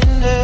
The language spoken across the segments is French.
pretenders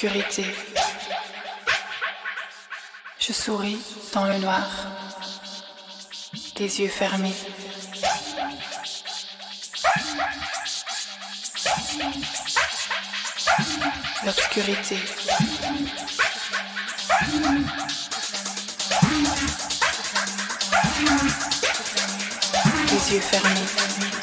Obscurité. Je souris dans le noir, les yeux fermés. L'obscurité. Les yeux fermés.